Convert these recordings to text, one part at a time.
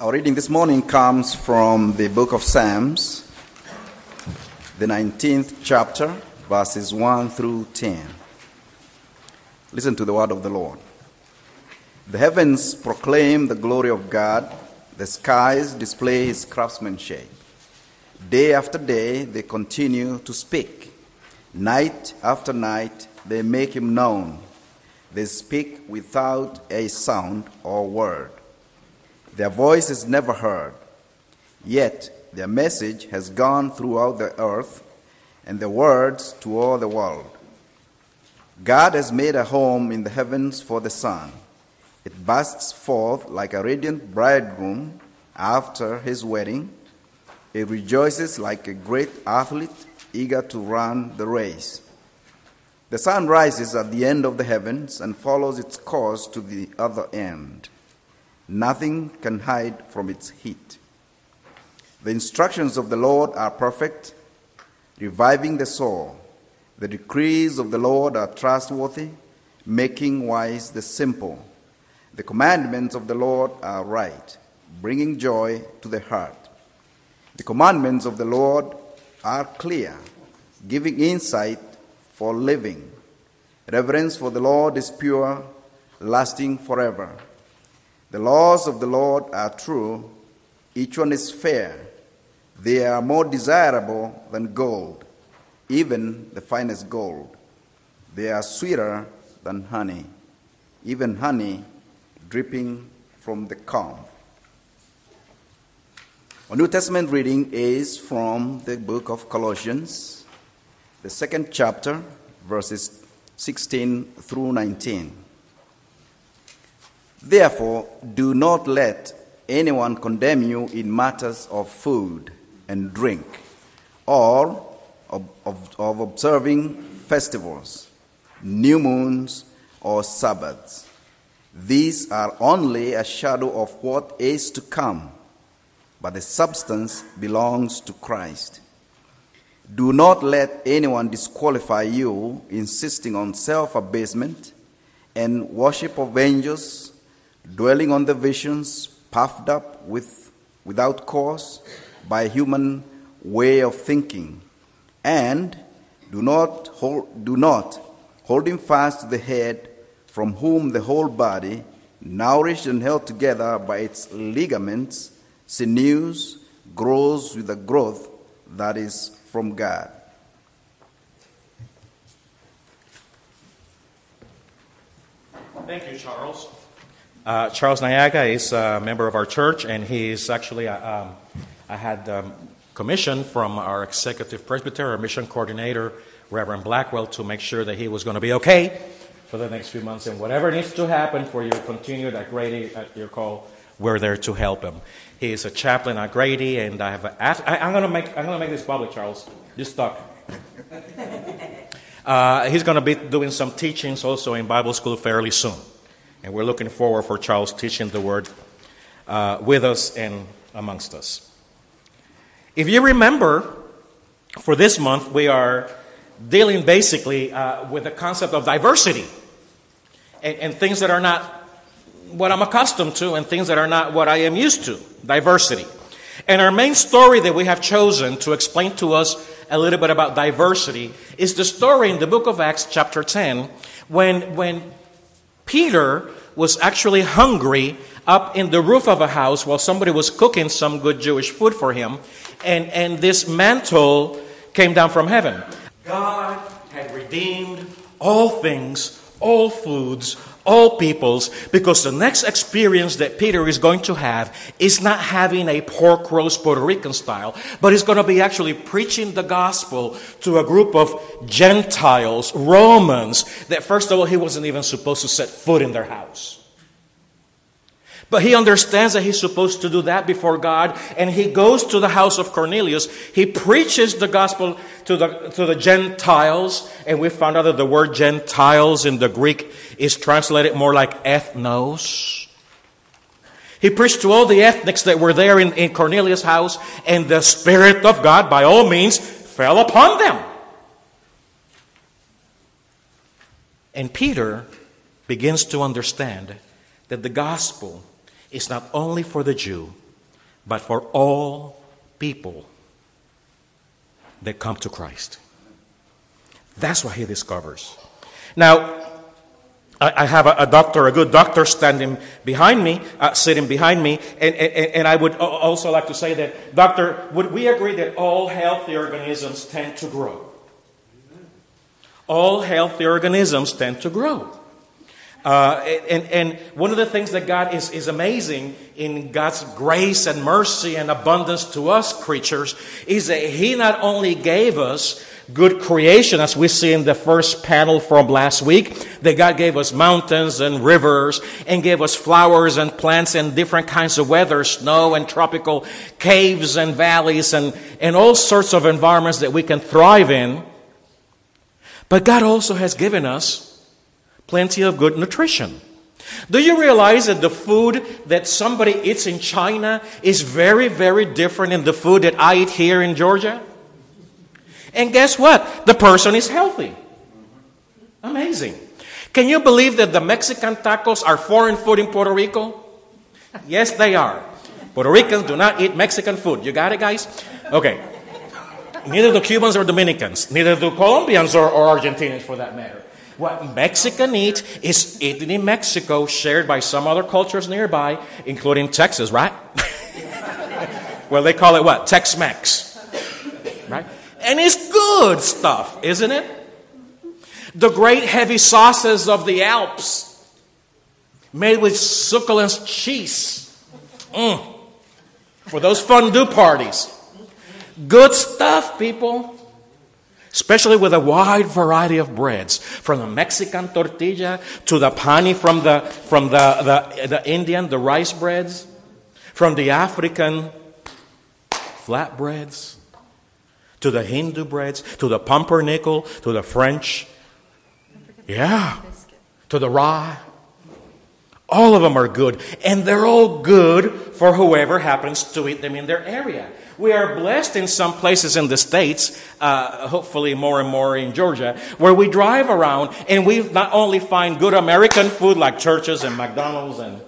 Our reading this morning comes from the book of Psalms, the 19th chapter, verses 1 through 10. Listen to the word of the Lord. The heavens proclaim the glory of God, the skies display his craftsmanship. Day after day, they continue to speak. Night after night, they make him known. They speak without a sound or word. Their voice is never heard, yet their message has gone throughout the earth and their words to all the world. God has made a home in the heavens for the sun. It bursts forth like a radiant bridegroom after his wedding. It rejoices like a great athlete eager to run the race. The sun rises at the end of the heavens and follows its course to the other end. Nothing can hide from its heat. The instructions of the Lord are perfect, reviving the soul. The decrees of the Lord are trustworthy, making wise the simple. The commandments of the Lord are right, bringing joy to the heart. The commandments of the Lord are clear, giving insight for living. Reverence for the Lord is pure, lasting forever. The laws of the Lord are true, each one is fair. They are more desirable than gold, even the finest gold. They are sweeter than honey, even honey dripping from the comb. Our New Testament reading is from the book of Colossians, the second chapter, verses 16 through 19. Therefore, do not let anyone condemn you in matters of food and drink, or of, of, of observing festivals, new moons, or Sabbaths. These are only a shadow of what is to come, but the substance belongs to Christ. Do not let anyone disqualify you, insisting on self abasement and worship of angels dwelling on the visions, puffed up with, without cause by human way of thinking, and do not hold, do not holding fast to the head, from whom the whole body, nourished and held together by its ligaments, sinews, grows with the growth that is from God. Thank you, Charles. Uh, Charles Nyaga is a member of our church, and he's actually, uh, um, I had um, commission from our executive presbyter, our mission coordinator, Reverend Blackwell, to make sure that he was going to be okay for the next few months. And whatever needs to happen for your continued at Grady, at your call, we're there to help him. He is a chaplain at Grady, and I have asked, I, am going to make I'm going to make this public, Charles. Just talk. Uh, he's going to be doing some teachings also in Bible school fairly soon. And we're looking forward for Charles teaching the word uh, with us and amongst us. If you remember, for this month, we are dealing basically uh, with the concept of diversity and, and things that are not what I'm accustomed to and things that are not what I am used to. Diversity. And our main story that we have chosen to explain to us a little bit about diversity is the story in the book of Acts, chapter 10, when, when Peter was actually hungry up in the roof of a house while somebody was cooking some good Jewish food for him, and, and this mantle came down from heaven. God had redeemed all things, all foods, all peoples, because the next experience that Peter is going to have is not having a pork roast Puerto Rican style, but he's going to be actually preaching the gospel to a group of Gentiles, Romans, that first of all, he wasn't even supposed to set foot in their house. But he understands that he's supposed to do that before God, and he goes to the house of Cornelius. He preaches the gospel to the, to the Gentiles, and we found out that the word Gentiles in the Greek is translated more like ethnos. He preached to all the ethnics that were there in, in Cornelius' house, and the Spirit of God, by all means, fell upon them. And Peter begins to understand that the gospel is not only for the Jew, but for all people that come to Christ. That's what he discovers. Now, I, have a, doctor, a good doctor, standing behind me, uh, sitting behind me, and, and, and I would also like to say that, Doctor, would we agree that all healthy organisms tend to grow? All healthy organisms tend to grow. Uh, and, and one of the things that God is, is amazing in God's grace and mercy and abundance to us creatures is that He not only gave us good creation, as we see in the first panel from last week, that God gave us mountains and rivers and gave us flowers and plants and different kinds of weather, snow and tropical caves and valleys and, and all sorts of environments that we can thrive in. But God also has given us plenty of good nutrition. Do you realize that the food that somebody eats in China is very, very different than the food that I eat here in Georgia? And guess what? The person is healthy. Amazing. Can you believe that the Mexican tacos are foreign food in Puerto Rico? Yes, they are. Puerto Ricans do not eat Mexican food. You got it, guys? Okay. Neither do Cubans or Dominicans. Neither do Colombians or, or Argentinians, for that matter. What Mexican eat is eaten in Mexico, shared by some other cultures nearby, including Texas, right? well, they call it what? Tex Mex. Right? And it's good stuff, isn't it? The great heavy sauces of the Alps, made with succulent cheese. Mm. For those fondue parties. Good stuff, people especially with a wide variety of breads, from the Mexican tortilla to the pani from the, from the, the, the Indian, the rice breads, from the African flatbreads, to the Hindu breads, to the pumpernickel, to the French, yeah, to the rye. All of them are good, and they're all good for whoever happens to eat them in their area. We are blessed in some places in the States, uh, hopefully more and more in Georgia, where we drive around and we not only find good American food like Church's and McDonald's and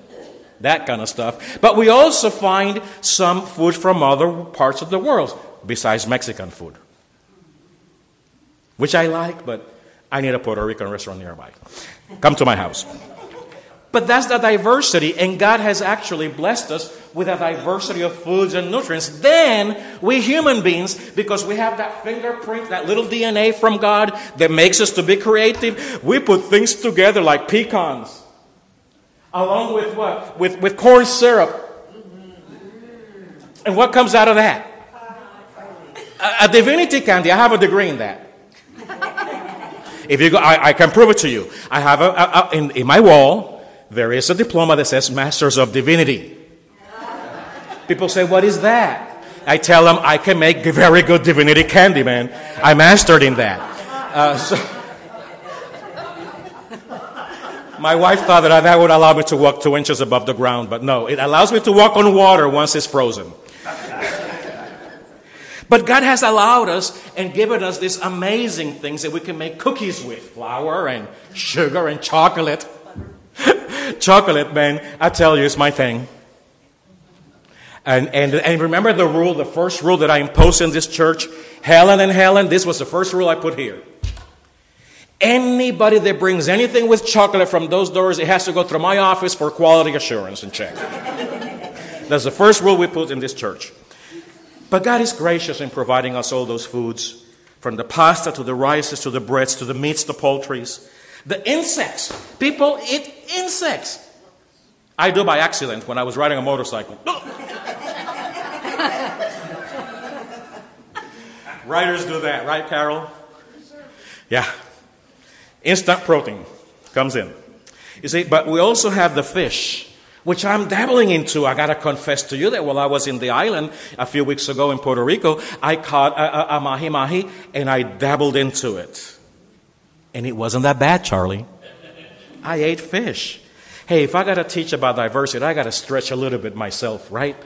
that kind of stuff, but we also find some food from other parts of the world besides Mexican food, which I like, but I need a Puerto Rican restaurant nearby. Come to my house. But that's the diversity, and God has actually blessed us with a diversity of foods and nutrients. Then we human beings, because we have that fingerprint, that little DNA from God that makes us to be creative, we put things together like pecans. Along with what? With, with corn syrup. And what comes out of that? A, a divinity candy. I have a degree in that. If you go, I, I can prove it to you. I have a, a, a in, in my wall, there is a diploma that says Masters of Divinity. People say, What is that? I tell them I can make very good divinity candy, man. I mastered in that. Uh, so my wife thought that that would allow me to walk two inches above the ground, but no, it allows me to walk on water once it's frozen. but God has allowed us and given us these amazing things that we can make cookies with flour and sugar and chocolate. Chocolate, man, I tell you, it's my thing. And, and, and remember the rule, the first rule that I imposed in this church? Helen and Helen, this was the first rule I put here. Anybody that brings anything with chocolate from those doors, it has to go through my office for quality assurance and check. That's the first rule we put in this church. But God is gracious in providing us all those foods from the pasta to the rices to the breads to the meats, the poultries. The insects. People eat insects. I do by accident when I was riding a motorcycle. Riders do that, right, Carol? Yeah. Instant protein comes in. You see, but we also have the fish, which I'm dabbling into. I got to confess to you that while I was in the island a few weeks ago in Puerto Rico, I caught a, a, a mahi mahi and I dabbled into it. And it wasn't that bad, Charlie. I ate fish. Hey, if I got to teach about diversity, I got to stretch a little bit myself, right?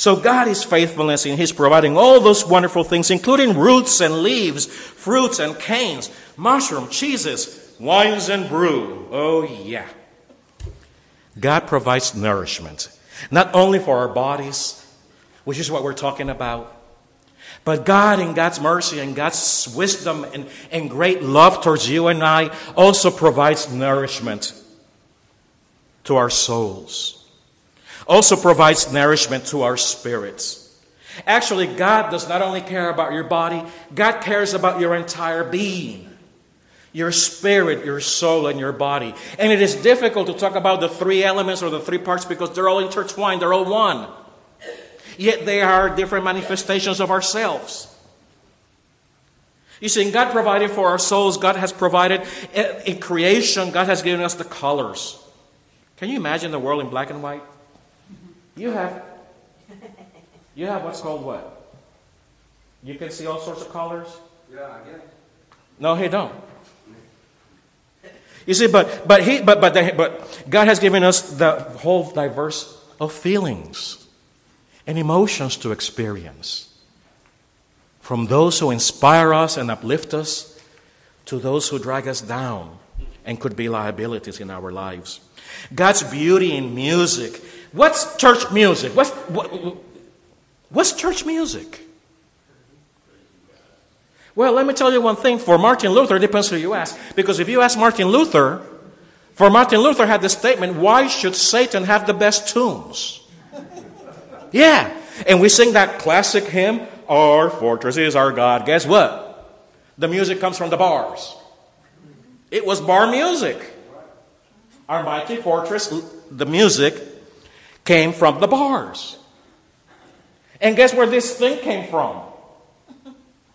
So God is faithfulness in His providing all those wonderful things, including roots and leaves, fruits and canes, mushroom, cheeses, wines and brew. Oh, yeah. God provides nourishment, not only for our bodies, which is what we're talking about. But God, in God's mercy and God's wisdom and, and great love towards you and I, also provides nourishment to our souls, also provides nourishment to our spirits. Actually, God does not only care about your body, God cares about your entire being your spirit, your soul, and your body. And it is difficult to talk about the three elements or the three parts because they're all intertwined, they're all one. Yet they are different manifestations of ourselves. You see, God provided for our souls, God has provided eh, in creation, God has given us the colors. Can you imagine the world in black and white? You have you have what's called what? You can see all sorts of colors? Yeah, I guess. No, he don't. You see, but but he but but the, but God has given us the whole diverse of feelings and emotions to experience. From those who inspire us and uplift us to those who drag us down and could be liabilities in our lives. God's beauty in music. What's church music? What's, what, what's church music? Well, let me tell you one thing. For Martin Luther, it depends who you ask. Because if you ask Martin Luther, for Martin Luther had this statement, why should Satan have the best tunes? Yeah. And we sing that classic hymn, Our fortress is our God. Guess what? The music comes from the bars. It was bar music. Our mighty fortress, the music came from the bars. And guess where this thing came from?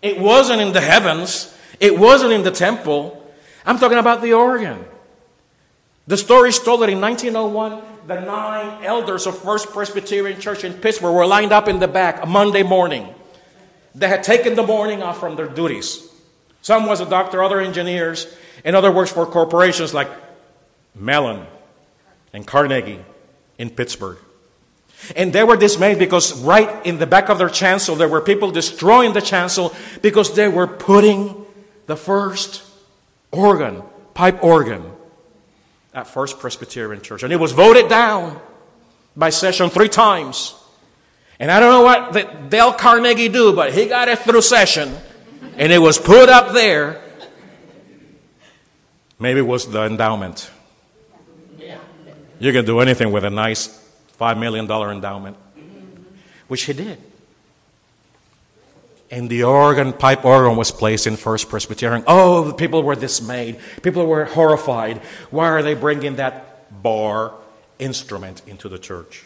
It wasn't in the heavens, it wasn't in the temple. I'm talking about the organ. The story is told that in 1901, the nine elders of First Presbyterian Church in Pittsburgh were lined up in the back a Monday morning. They had taken the morning off from their duties. Some was a doctor, other engineers, and other works for corporations like Mellon and Carnegie in Pittsburgh. And they were dismayed because right in the back of their chancel, there were people destroying the chancel because they were putting the first organ, pipe organ, at First Presbyterian Church. And it was voted down by session three times. And I don't know what Dale Carnegie do, but he got it through session. And it was put up there. Maybe it was the endowment. You can do anything with a nice $5 million endowment, mm-hmm. which he did. And the organ, pipe organ, was placed in First Presbyterian. Oh, the people were dismayed. People were horrified. Why are they bringing that bar instrument into the church?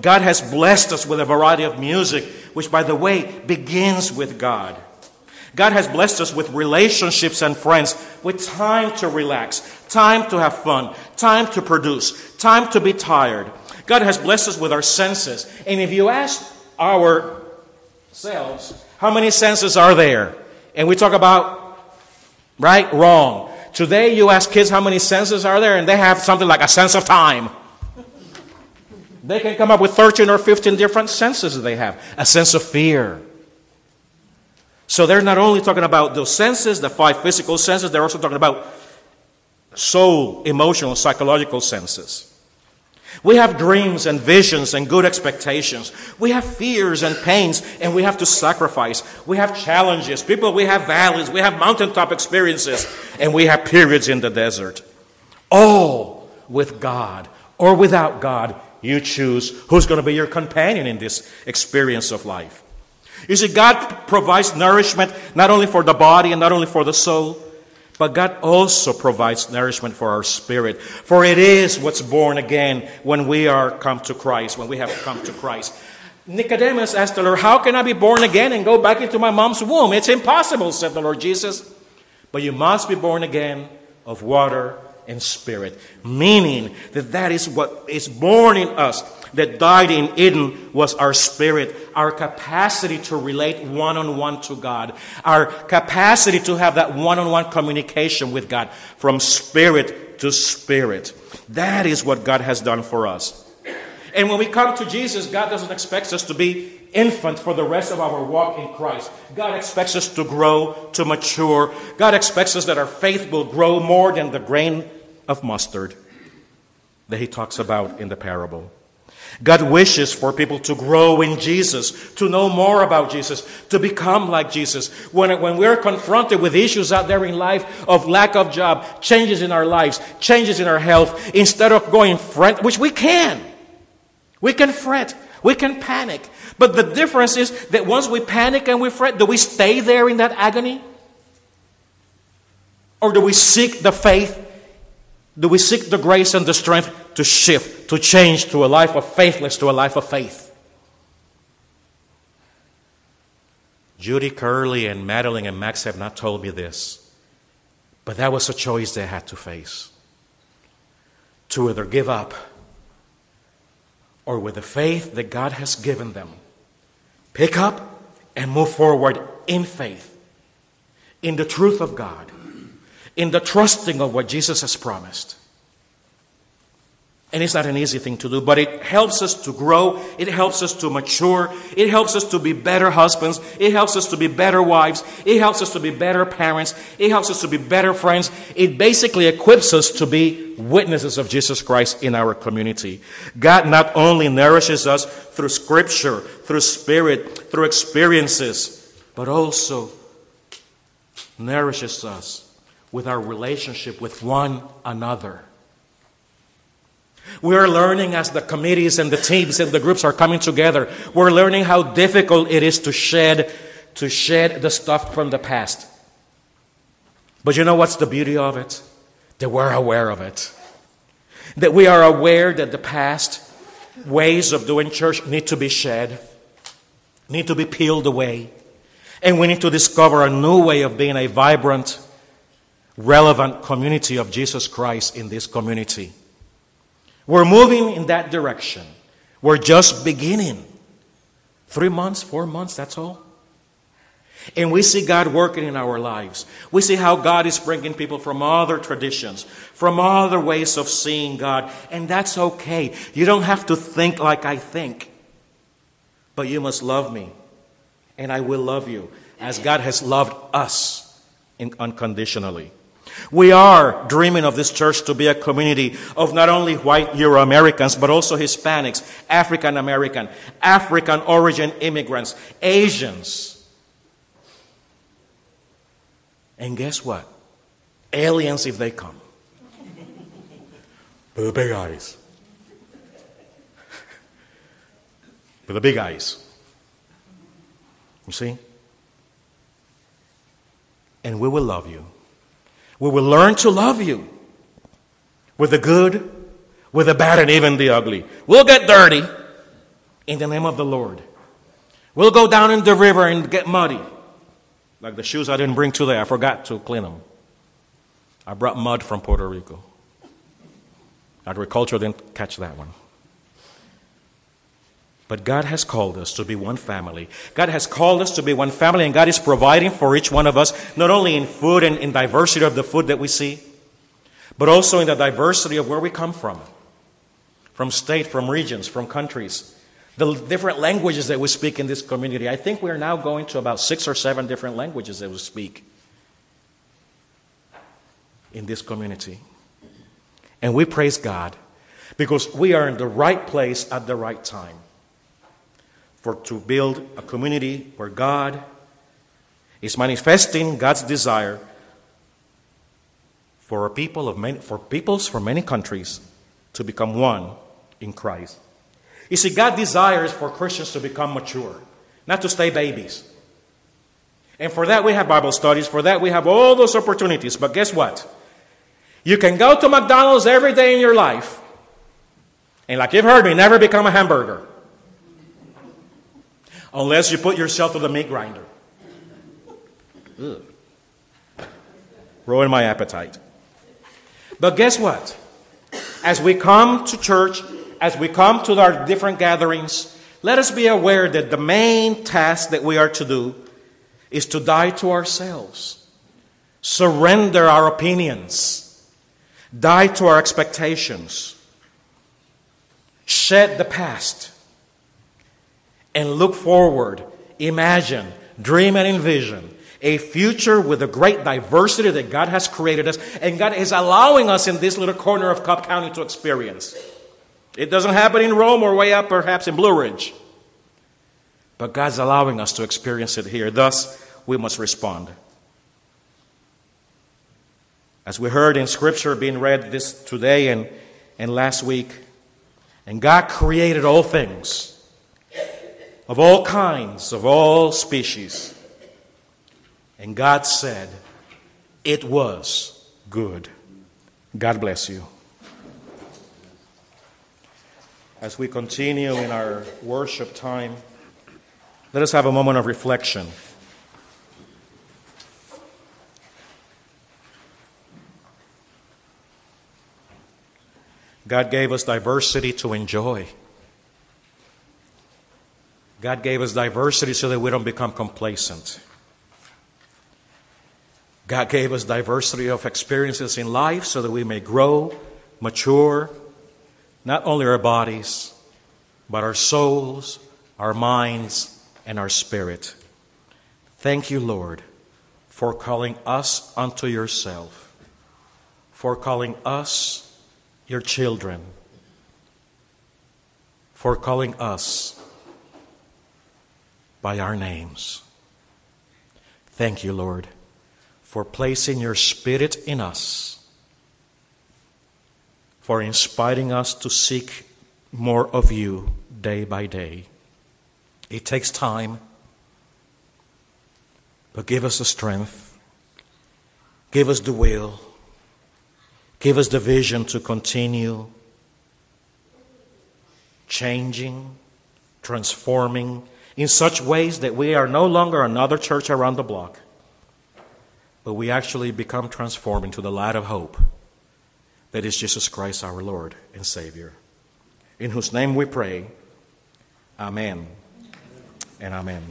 God has blessed us with a variety of music, which, by the way, begins with God. God has blessed us with relationships and friends, with time to relax, time to have fun, time to produce, time to be tired, God has blessed us with our senses. And if you ask ourselves, how many senses are there? And we talk about right, wrong. Today you ask kids how many senses are there, and they have something like a sense of time. They can come up with 13 or 15 different senses they have. A sense of fear. So they're not only talking about those senses, the five physical senses, they're also talking about soul, emotional, psychological senses. We have dreams and visions and good expectations. We have fears and pains, and we have to sacrifice. We have challenges. People, we have valleys. We have mountaintop experiences, and we have periods in the desert. All with God or without God, you choose who's going to be your companion in this experience of life. You see, God provides nourishment not only for the body and not only for the soul, but God also provides nourishment for our spirit. For it is what's born again when we are come to Christ, when we have come to Christ. Nicodemus asked the Lord, How can I be born again and go back into my mom's womb? It's impossible, said the Lord Jesus. But you must be born again of water and spirit. Meaning that that is what is born in us that died in Eden was our spirit, our capacity to relate one on one to God, our capacity to have that one on one communication with God from spirit to spirit. That is what God has done for us. And when we come to Jesus, God doesn't expect us to be infant for the rest of our walk in Christ. God expects us to grow, to mature. God expects us that our faith will grow more than the grain of mustard that he talks about in the parable. God wishes for people to grow in Jesus, to know more about Jesus, to become like Jesus. When, when we're confronted with issues out there in life of lack of job, changes in our lives, changes in our health, instead of going fret, which we can, we can fret, we can panic. But the difference is that once we panic and we fret, do we stay there in that agony? Or do we seek the faith? Do we seek the grace and the strength to shift, to change to a life of faithless to a life of faith? Judy Curley and Madeline and Max have not told me this, but that was a choice they had to face. To either give up or with the faith that God has given them, pick up and move forward in faith, in the truth of God in the trusting of what Jesus has promised. And it's not an easy thing to do, but it helps us to grow. It helps us to mature. It helps us to be better husbands. It helps us to be better wives. It helps us to be better parents. It helps us to be better friends. It basically equips us to be witnesses of Jesus Christ in our community. God not only nourishes us through scripture, through spirit, through experiences, but also nourishes us with our relationship with one another. We're learning as the committees and the teams and the groups are coming together. We're learning how difficult it is to shed to shed the stuff from the past. But you know what's the beauty of it? That we're aware of it. That we are aware that the past ways of doing church need to be shed, need to be peeled away. And we need to discover a new way of being a vibrant, relevant community of Jesus Christ in this community. We're moving in that direction. We're just beginning. Three months, four months, that's all. And we see God working in our lives. We see how God is bringing people from other traditions, from other ways of seeing God. And that's okay. You don't have to think like I think. But you must love me. And I will love you as God has loved us unconditionally. We are dreaming of this church to be a community of not only white Euro Americans, but also Hispanics, African American, African origin immigrants, Asians. And guess what? Aliens if they come. With the big eyes. With the big eyes. You see? And we will love you we will learn to love you with the good, with the bad, and even the ugly. We'll get dirty in the name of the Lord. We'll go down in the river and get muddy. Like the shoes I didn't bring today, I forgot to clean them. I brought mud from Puerto Rico. Agriculture didn't catch that one. But God has called us to be one family. God has called us to be one family, and God is providing for each one of us, not only in food and in diversity of the food that we see, but also in the diversity of where we come from from state, from regions, from countries, the different languages that we speak in this community. I think we're now going to about six or seven different languages that we speak in this community. And we praise God because we are in the right place at the right time for to build a community where God is manifesting God's desire for a people of many, for peoples from many countries to become one in Christ. You see, God desires for Christians to become mature, not to stay babies. And for that, we have Bible studies. For that, we have all those opportunities. But guess what? You can go to McDonald's every day in your life, and like you've heard me, never become a hamburger unless you put yourself to the meat grinder. Ugh. Ruin my appetite. But guess what? As we come to church, as we come to our different gatherings, let us be aware that the main task that we are to do is to die to ourselves, surrender our opinions, die to our expectations, shed the past and look forward, imagine, dream, and envision a future with the great diversity that God has created us and God is allowing us in this little corner of Cobb County to experience. It doesn't happen in Rome or way up perhaps in Blue Ridge. But God's allowing us to experience it here. Thus, we must respond. As we heard in Scripture being read this today and, and last week, and God created all things of all kinds, of all species. And God said, It was good. God bless you. As we continue in our worship time, let us have a moment of reflection. God gave us diversity to enjoy. God gave us diversity so that we don't become complacent. God gave us diversity of experiences in life so that we may grow, mature, not only our bodies, but our souls, our minds, and our spirit. Thank you, Lord, for calling us unto yourself, for calling us your children, for calling us by our names. Thank you, Lord, for placing your Spirit in us, for inspiring us to seek more of you day by day. It takes time, but give us the strength, give us the will, give us the vision to continue changing, transforming in such ways that we are no longer another church around the block, but we actually become transformed into the light of hope that is Jesus Christ our Lord and Savior. In whose name we pray, Amen and Amen.